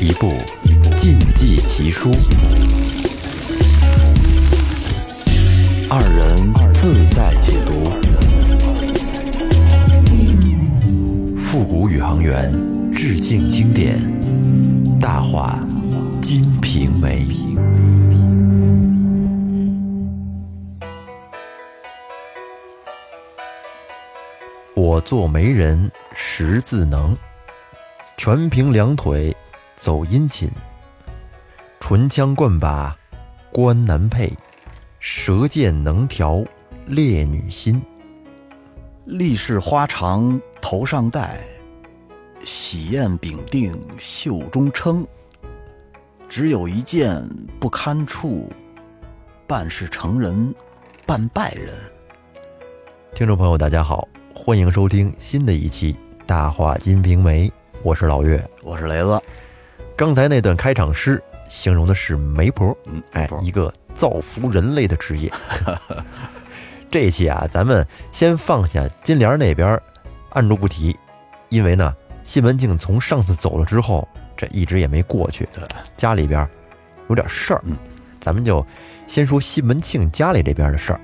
一部禁忌奇书，二人自在解读，复古宇航员致敬经典，大话《金瓶梅》。我做媒人识字能，全凭两腿走殷勤。唇枪贯把关男配，舌剑能调烈女心。立式花长头上戴，喜宴秉定袖中称。只有一件不堪处，半是成人半败人。听众朋友，大家好，欢迎收听新的一期《大话金瓶梅》，我是老岳。我是雷子，刚才那段开场诗形容的是媒婆，嗯，哎，一个造福人类的职业。这一期啊，咱们先放下金莲那边，按住不提，因为呢，西门庆从上次走了之后，这一直也没过去，家里边有点事儿，嗯，咱们就先说西门庆家里这边的事儿。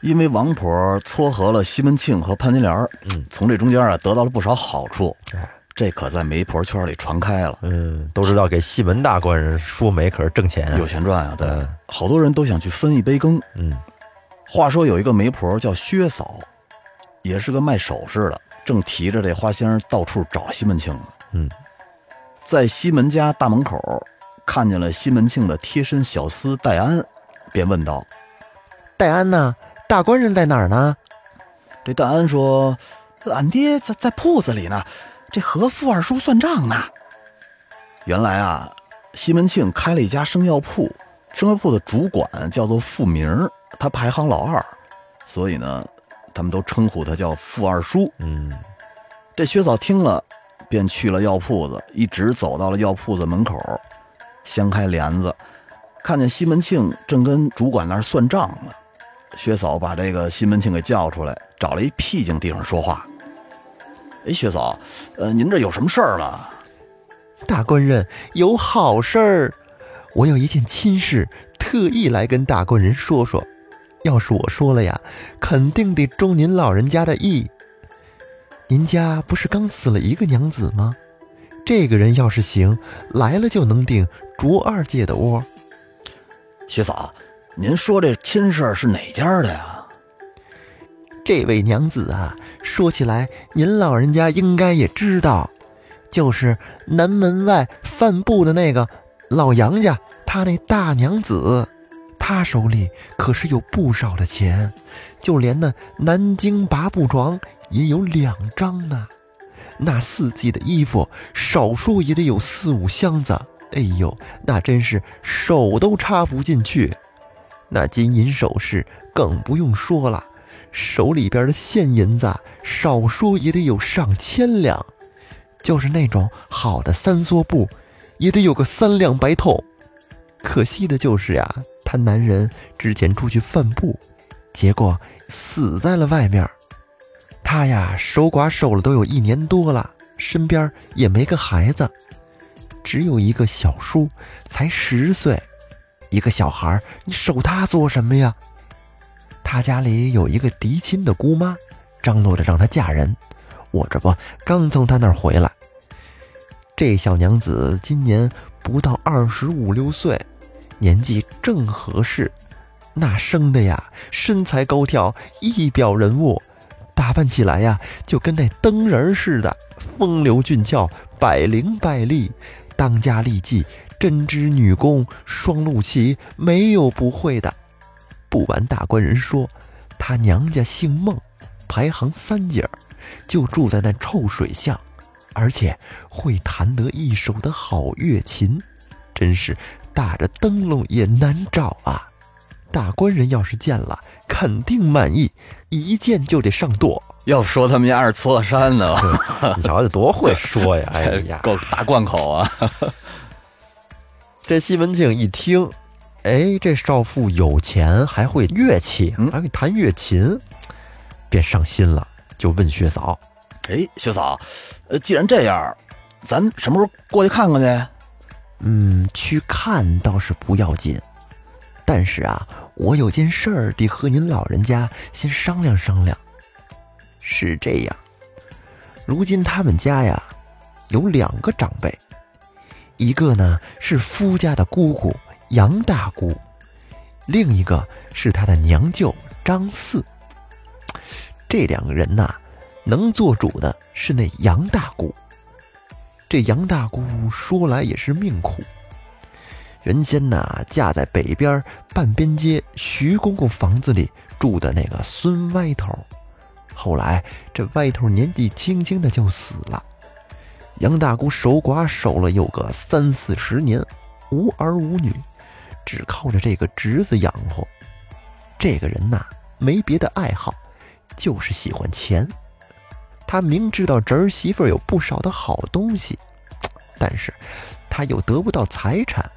因为王婆撮合了西门庆和潘金莲，嗯，从这中间啊得到了不少好处，哎，这可在媒婆圈里传开了，嗯，都知道给西门大官人说媒可是挣钱啊。有，钱赚啊，对。嗯，好多人都想去分一杯羹。嗯。话说有一个媒婆叫薛嫂，也是个卖首饰的，正提着这花箱到处找西门庆呢。嗯，在西门家大门口看见了西门庆的贴身小厮戴安，便问道戴安呢？大官人在哪儿呢？：“这戴安说，俺爹在在铺子里呢，这和傅二叔算账呢。”原来啊，西门庆开了一家生药铺，生药铺的主管叫做傅明儿，他排行老二，所以呢，他们都称呼他叫傅二叔。嗯这薛嫂听了，便去了药铺子，一直走到了药铺子门口，掀开帘子，看见西门庆正跟主管那儿算账呢。薛嫂把这个西门庆给叫出来，找了一僻静地方说话。哎，薛嫂，呃，您这有什么事儿吗？大官人有好事儿，我有一件亲事，特意来跟大官人说说。要是我说了呀，肯定得中您老人家的意。您家不是刚死了一个娘子吗？这个人要是行，来了就能定卓二姐的窝。薛嫂，您说这亲事是哪家的呀？这位娘子啊，说起来您老人家应该也知道，就是南门外贩布的那个老杨家，他那大娘子，他手里可是有不少的钱，就连那南京八步床也有两张呢。那四季的衣服，少说也得有四五箱子。哎呦，那真是手都插不进去。那金银首饰更不用说了。手里边的现银子，少说也得有上千两，就是那种好的三梭布，也得有个三两白头。可惜的就是呀，他男人之前出去贩布，结果死在了外面。他呀，守寡守了都有一年多了，身边也没个孩子，只有一个小叔，才十岁。一个小孩，你守他做什么呀？他家里有一个嫡亲的姑妈，张罗着让她嫁人。我这不刚从他那儿回来。这小娘子今年不到二十五六岁，年纪正合适。那生的呀，身材高挑，一表人物，打扮起来呀，就跟那灯人似的，风流俊俏，百灵百丽，当家立技，针织女工，双陆棋，没有不会的。不瞒大官人说，他娘家姓孟，排行三姐儿，就住在那臭水巷，而且会弹得一手的好乐琴，真是打着灯笼也难找啊！大官人要是见了，肯定满意，一见就得上舵。要说他们家是搓山呢，你瞧这多会说呀！哎呀，够大贯口啊！这西门庆一听，哎，这少妇有钱，还会乐器，嗯还会弹乐琴，便上心了，就问薛嫂哎，薛嫂，呃，既然这样，咱什么时候过去看看去？嗯，去看倒是不要紧，但是啊，我有件事儿得和您老人家先商量商量。是这样，如今他们家呀有两个长辈，一个呢是夫家的姑姑杨大姑，另一个是他的娘舅张四。这两个人呐，能做主的是那杨大姑。这杨大姑说来也是命苦，原先呐嫁在北边半边街徐公公房子里住的那个孙歪头，后来这歪头年纪轻轻的就死了，杨大姑守寡守了有个三四十年，无儿无女，只靠着这个侄子养活。这个人呐没别的爱好，就是喜欢钱。他明知道侄儿媳妇有不少的好东西，但是他又得不到财产，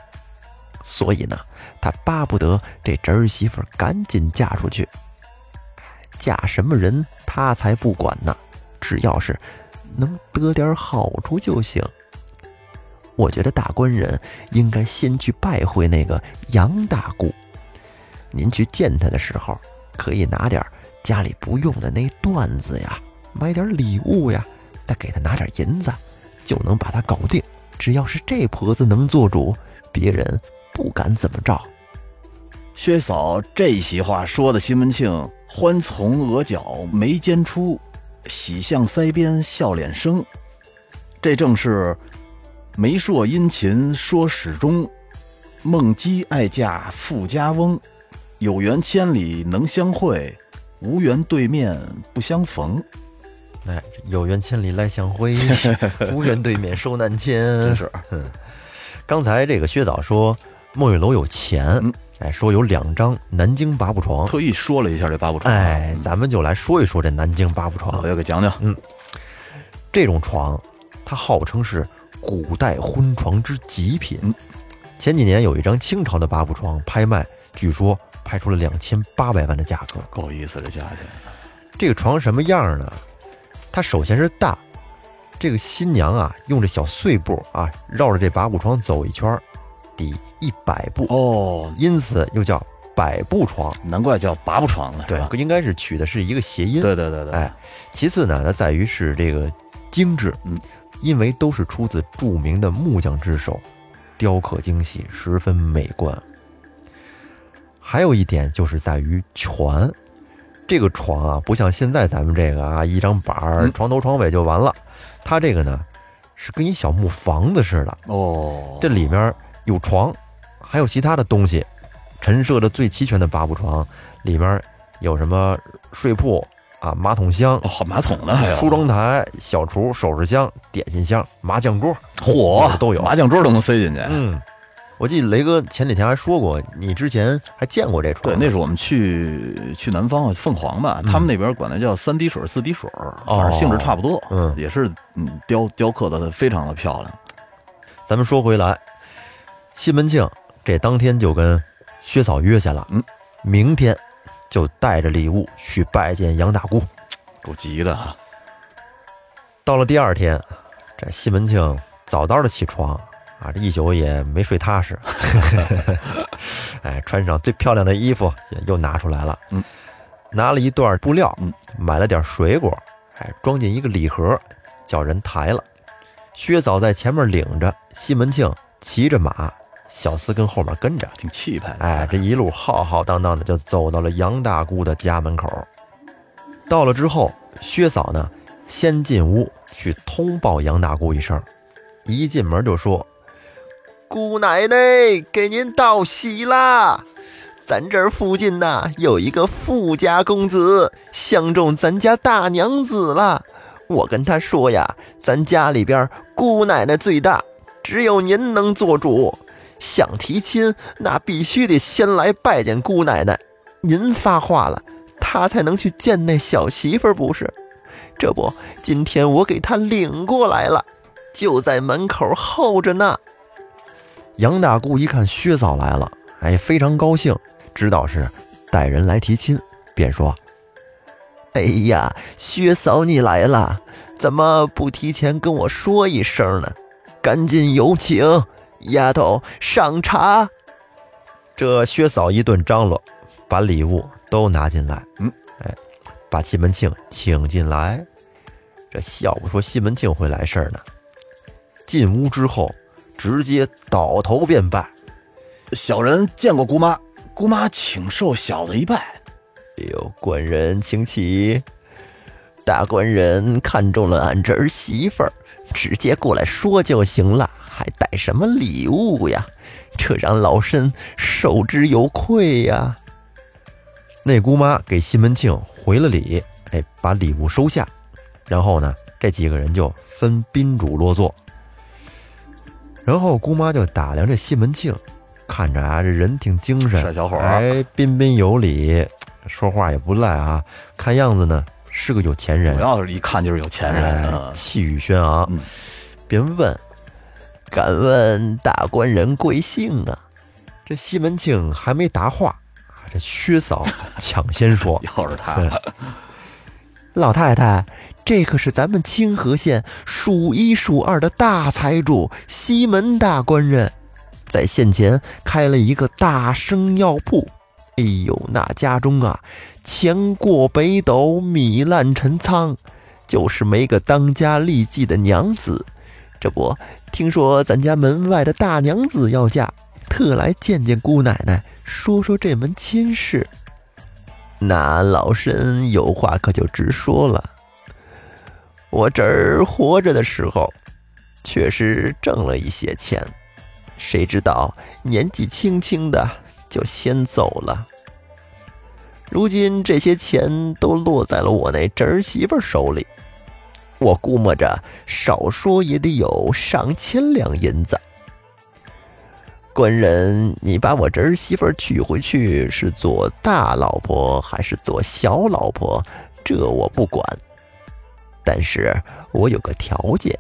所以呢，他巴不得这侄儿媳妇赶紧嫁出去。嫁什么人他才不管呢，只要是能得点好处就行。我觉得大官人应该先去拜会那个杨大姑。您去见他的时候，可以拿点家里不用的那缎子呀。买点礼物呀，再给他拿点银子，就能把他搞定。只要是这婆子能做主，别人不敢怎么着。薛嫂这席话说的，西门庆欢从额角眉间出，喜向腮边笑脸生。这正是梅硕殷勤说始终，梦姬爱嫁富家翁。有缘千里能相会，无缘对面不相逢。哎，有缘千里来相会，无缘对面手难牵。真是，刚才这个薛导说墨玉楼有钱，哎，说有两张南京八步床，特意说了一下这八步床。哎，咱们就来说一说这南京八步床，我要给讲讲。嗯，这种床，它号称是古代婚床之极品。前几年有一张清朝的八步床拍卖，据说拍出了两千八百万的价格，够意思这价钱。这个床什么样呢？它首先是大，这个新娘啊，用这小碎步啊，绕着这八步床走一圈，得一百步哦，因此又叫百步床，难怪叫八步床呢。对，应该是取的是一个谐音。对对对对。哎，其次呢，它在于是这个精致，嗯，因为都是出自著名的木匠之手，雕刻精细，十分美观。还有一点就是在于全。这个床啊，不像现在咱们这个啊，一张板儿，床头床尾就完了。它这个呢，是跟一小木房子似的哦。这里面有床，还有其他的东西，陈设的最齐全的八步床，里边有什么睡铺啊、马桶箱，哦，马桶呢还有梳妆台、小厨、首饰箱、点心箱、麻将桌，嚯，都有，麻将桌都能塞进去。嗯。我记得雷哥前几天还说过，你之前还见过这床。对，那是我们去去南方啊，凤凰吧，他们那边管它叫三滴水、四滴水，反正性质差不多。嗯，也是嗯，雕雕刻的非常的漂亮。咱们说回来，西门庆这当天就跟薛嫂约下了，嗯，明天就带着礼物去拜见杨大姑，够急的啊。到了第二天，这西门庆早早的起床。啊，这一宿也没睡踏实，哎，穿上最漂亮的衣服也又拿出来了，嗯，拿了一段布料，嗯，买了点水果，哎，装进一个礼盒，叫人抬了。薛嫂在前面领着，西门庆骑着马，小厮跟后面跟着，挺气派。哎，这一路浩浩荡荡的就走到了杨大姑的家门口。到了之后，薛嫂呢，先进屋去通报杨大姑一声，一进门就说。姑奶奶给您道喜啦！咱这儿附近呐有一个富家公子相中咱家大娘子了。我跟他说呀，咱家里边姑奶奶最大，只有您能做主。想提亲，那必须得先来拜见姑奶奶。您发话了，他才能去见那小媳妇儿，不是？这不，今天我给他领过来了，就在门口候着呢。杨大姑一看薛嫂来了，哎，非常高兴，知道是带人来提亲，便说：“哎呀，薛嫂你来了，怎么不提前跟我说一声呢？赶紧有请丫头上茶。这薛嫂一顿张罗，把礼物都拿进来。嗯，哎，把西门庆请进来。这笑不说西门庆会来事儿呢。进屋之后，直接倒头便拜。小人见过姑妈，姑妈请受小的一拜。哎呦，官人请起。大官人看中了俺这儿媳妇儿，直接过来说就行了，还带什么礼物呀？这让老身受之有愧呀。那姑妈给西门庆回了礼，哎，把礼物收下。然后呢，这几个人就分宾主落座。然后姑妈就打量这西门庆，看着啊，这人挺精神，帅小伙儿哎，彬彬有礼，说话也不赖啊。看样子呢，是个有钱人主。要是一看就是有钱人。气宇轩昂嗯，便问：“敢问大官人贵姓啊？”这西门庆还没答话，啊这薛嫂抢先说 又是他，：“老太太，这可是咱们清河县数一数二的大财主西门大官人，在县前开了一个大生药铺。哎呦，那家中啊，钱过北斗，米烂陈仓，就是没个当家立继的娘子。这不，听说咱家门外的大娘子要嫁，特来见见姑奶奶，说说这门亲事。那老身有话可就直说了。我侄儿活着的时候，确实挣了一些钱，谁知道年纪轻轻的就先走了。如今这些钱都落在了我那侄儿媳妇手里，我估摸着少说也得有上千两银子。官人，你把我侄儿媳妇娶回去是做大老婆还是做小老婆，这我不管。但是我有个条件，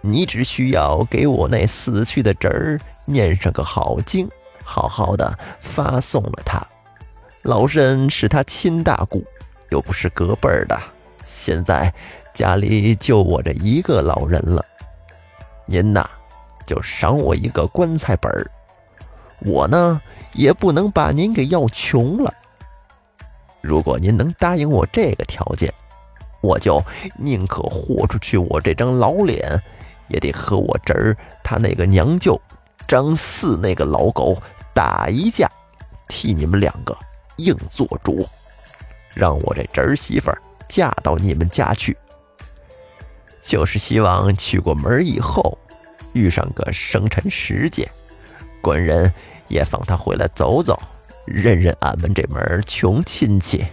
你只需要给我那死去的侄儿念上个好经，好好的发送了他。老身是他亲大姑，又不是隔辈儿的，现在家里就我这一个老人了。您呐，就赏我一个棺材本儿，我呢也不能把您给要穷了。如果您能答应我这个条件，我就宁可豁出去我这张老脸，也得和我侄儿他那个娘舅张四那个老狗打一架，替你们两个硬做主，让我这侄儿媳妇儿嫁到你们家去。就是希望娶过门以后，遇上个生辰时节，官人也放他回来走走，认认俺们这门穷亲戚。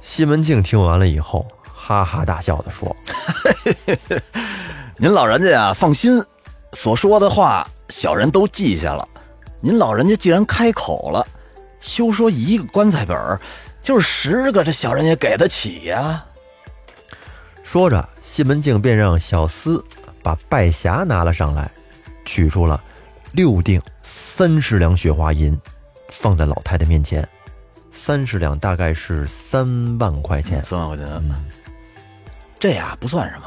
西门庆听完了以后，哈哈大笑的说 您老人家呀，放心，所说的话小人都记下了。您老人家既然开口了，休说一个棺材本，就是十个，这小人也给得起呀。：“说着，西门庆便让小厮把拜匣拿了上来，取出了六锭三十两雪花银，放在老太太面前。三十两大概是三万块钱。三万块钱，这呀不算什么。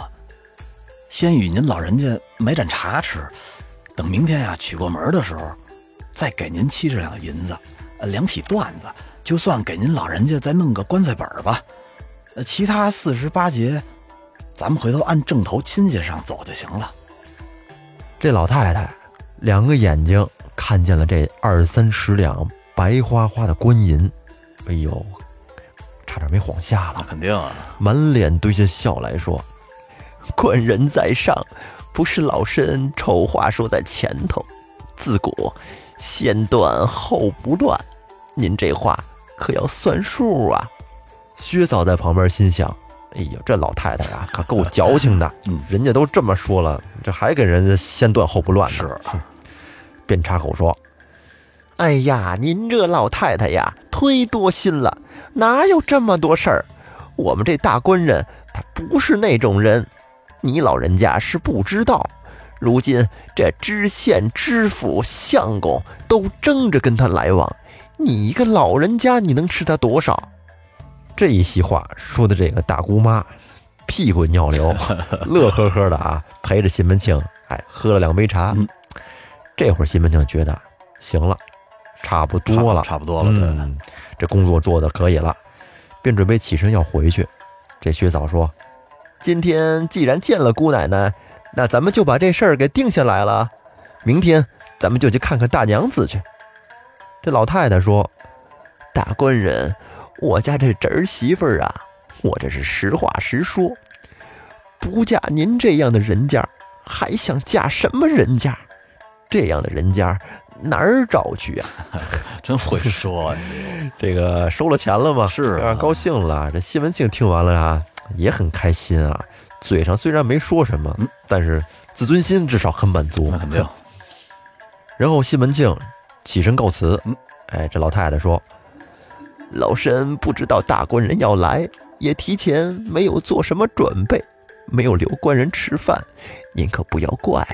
先与您老人家买盏茶吃，等明天呀娶过门的时候，再给您七十两银子，呃，两匹缎子，就算给您老人家再弄个棺材本儿吧。呃，其他四十八节，咱们回头按正头亲戚上走就行了。这老太太两个眼睛看见了这二三十两白花花的官银，哎呦，差点没晃瞎了。肯定啊，满脸堆下笑来说：“官人在上，不是老身丑话说在前头。自古先断后不乱，您这话可要算数啊。”薛嫂在旁边心想：“哎呀，这老太太啊，可够矫情的。嗯人家都这么说了，这还给人家先断后不乱呢。”是便插口说：“哎呀，您这老太太呀，忒多心了，哪有这么多事儿？我们这大官人他不是那种人，你老人家是不知道。如今这知县、知府、相公都争着跟他来往，你一个老人家，你能吃他多少？”这一席话说的这个大姑妈屁滚尿流，乐呵呵的啊，陪着西门庆，哎，喝了两杯茶。嗯这会儿西门庆觉得行了，差不多了，差不多了，对，嗯，这工作做的可以了，便准备起身要回去。这薛嫂说：“今天既然见了姑奶奶，那咱们就把这事儿给定下来了。明天咱们就去看看大娘子去。”这老太太说：“大官人，我家这侄儿媳妇儿啊，我这是实话实说，不嫁您这样的人家，还想嫁什么人家？这样的人家哪儿找去呀、真会说呀，这个收了钱了吗，是啊高兴了。这西门庆听完了啊，也很开心啊，嘴上虽然没说什么，嗯但是自尊心至少很满足那。肯定，然后西门庆起身告辞。嗯，哎，这老太太说：“老身不知道大官人要来，也提前没有做什么准备，没有留官人吃饭，您可不要怪。”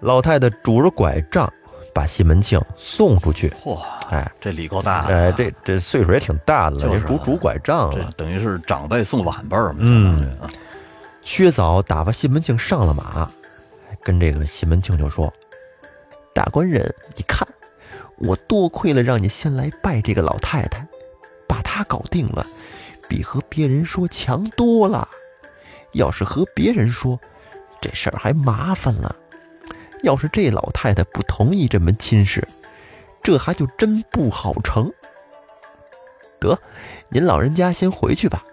老太太拄着拐杖把西门庆送出去。嚯，哎，这礼够大的，哎，这这岁数也挺大的了，就是啊这拄拄拐杖了。等于是长辈送晚辈儿嘛，嗯薛嫂打发西门庆上了马，跟这个西门庆就说：“大官人，你看，我多亏了让你先来拜这个老太太，把她搞定了，比和别人说强多了。要是和别人说，这事儿还麻烦了。要是这老太太不同意这门亲事，这还就真不好成。得，您老人家先回去吧，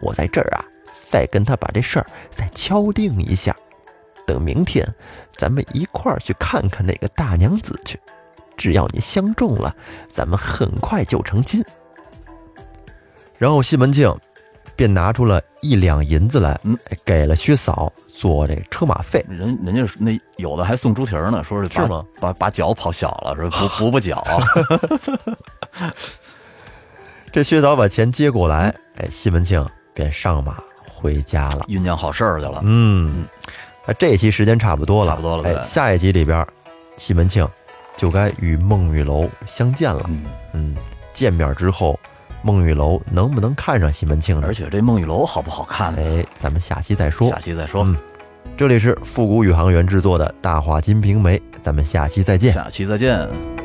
我在这儿啊。”再跟他把这事儿再敲定一下，等明天咱们一块儿去看看那个大娘子去。只要你相中了，咱们很快就成亲。然后西门庆便拿出了一两银子来，嗯，给了薛嫂做这车马费。人人家那有的还送猪蹄儿呢，说是是吗？把把脚跑小了，说补补补脚，这薛嫂把钱接过来，哎，西门庆便上马回家了。酝酿好事儿去了。嗯，那这一期时间差不多了，差不多了哎，下一集里边，西门庆就该与孟玉楼相见了。嗯，嗯，见面之后，孟玉楼能不能看上西门庆呢而？且这孟玉楼好不好看呢？哎，咱们下期再说下。期再说，嗯这里是复古宇航员制作的《大话金瓶梅》，咱们下期再见。下期再见。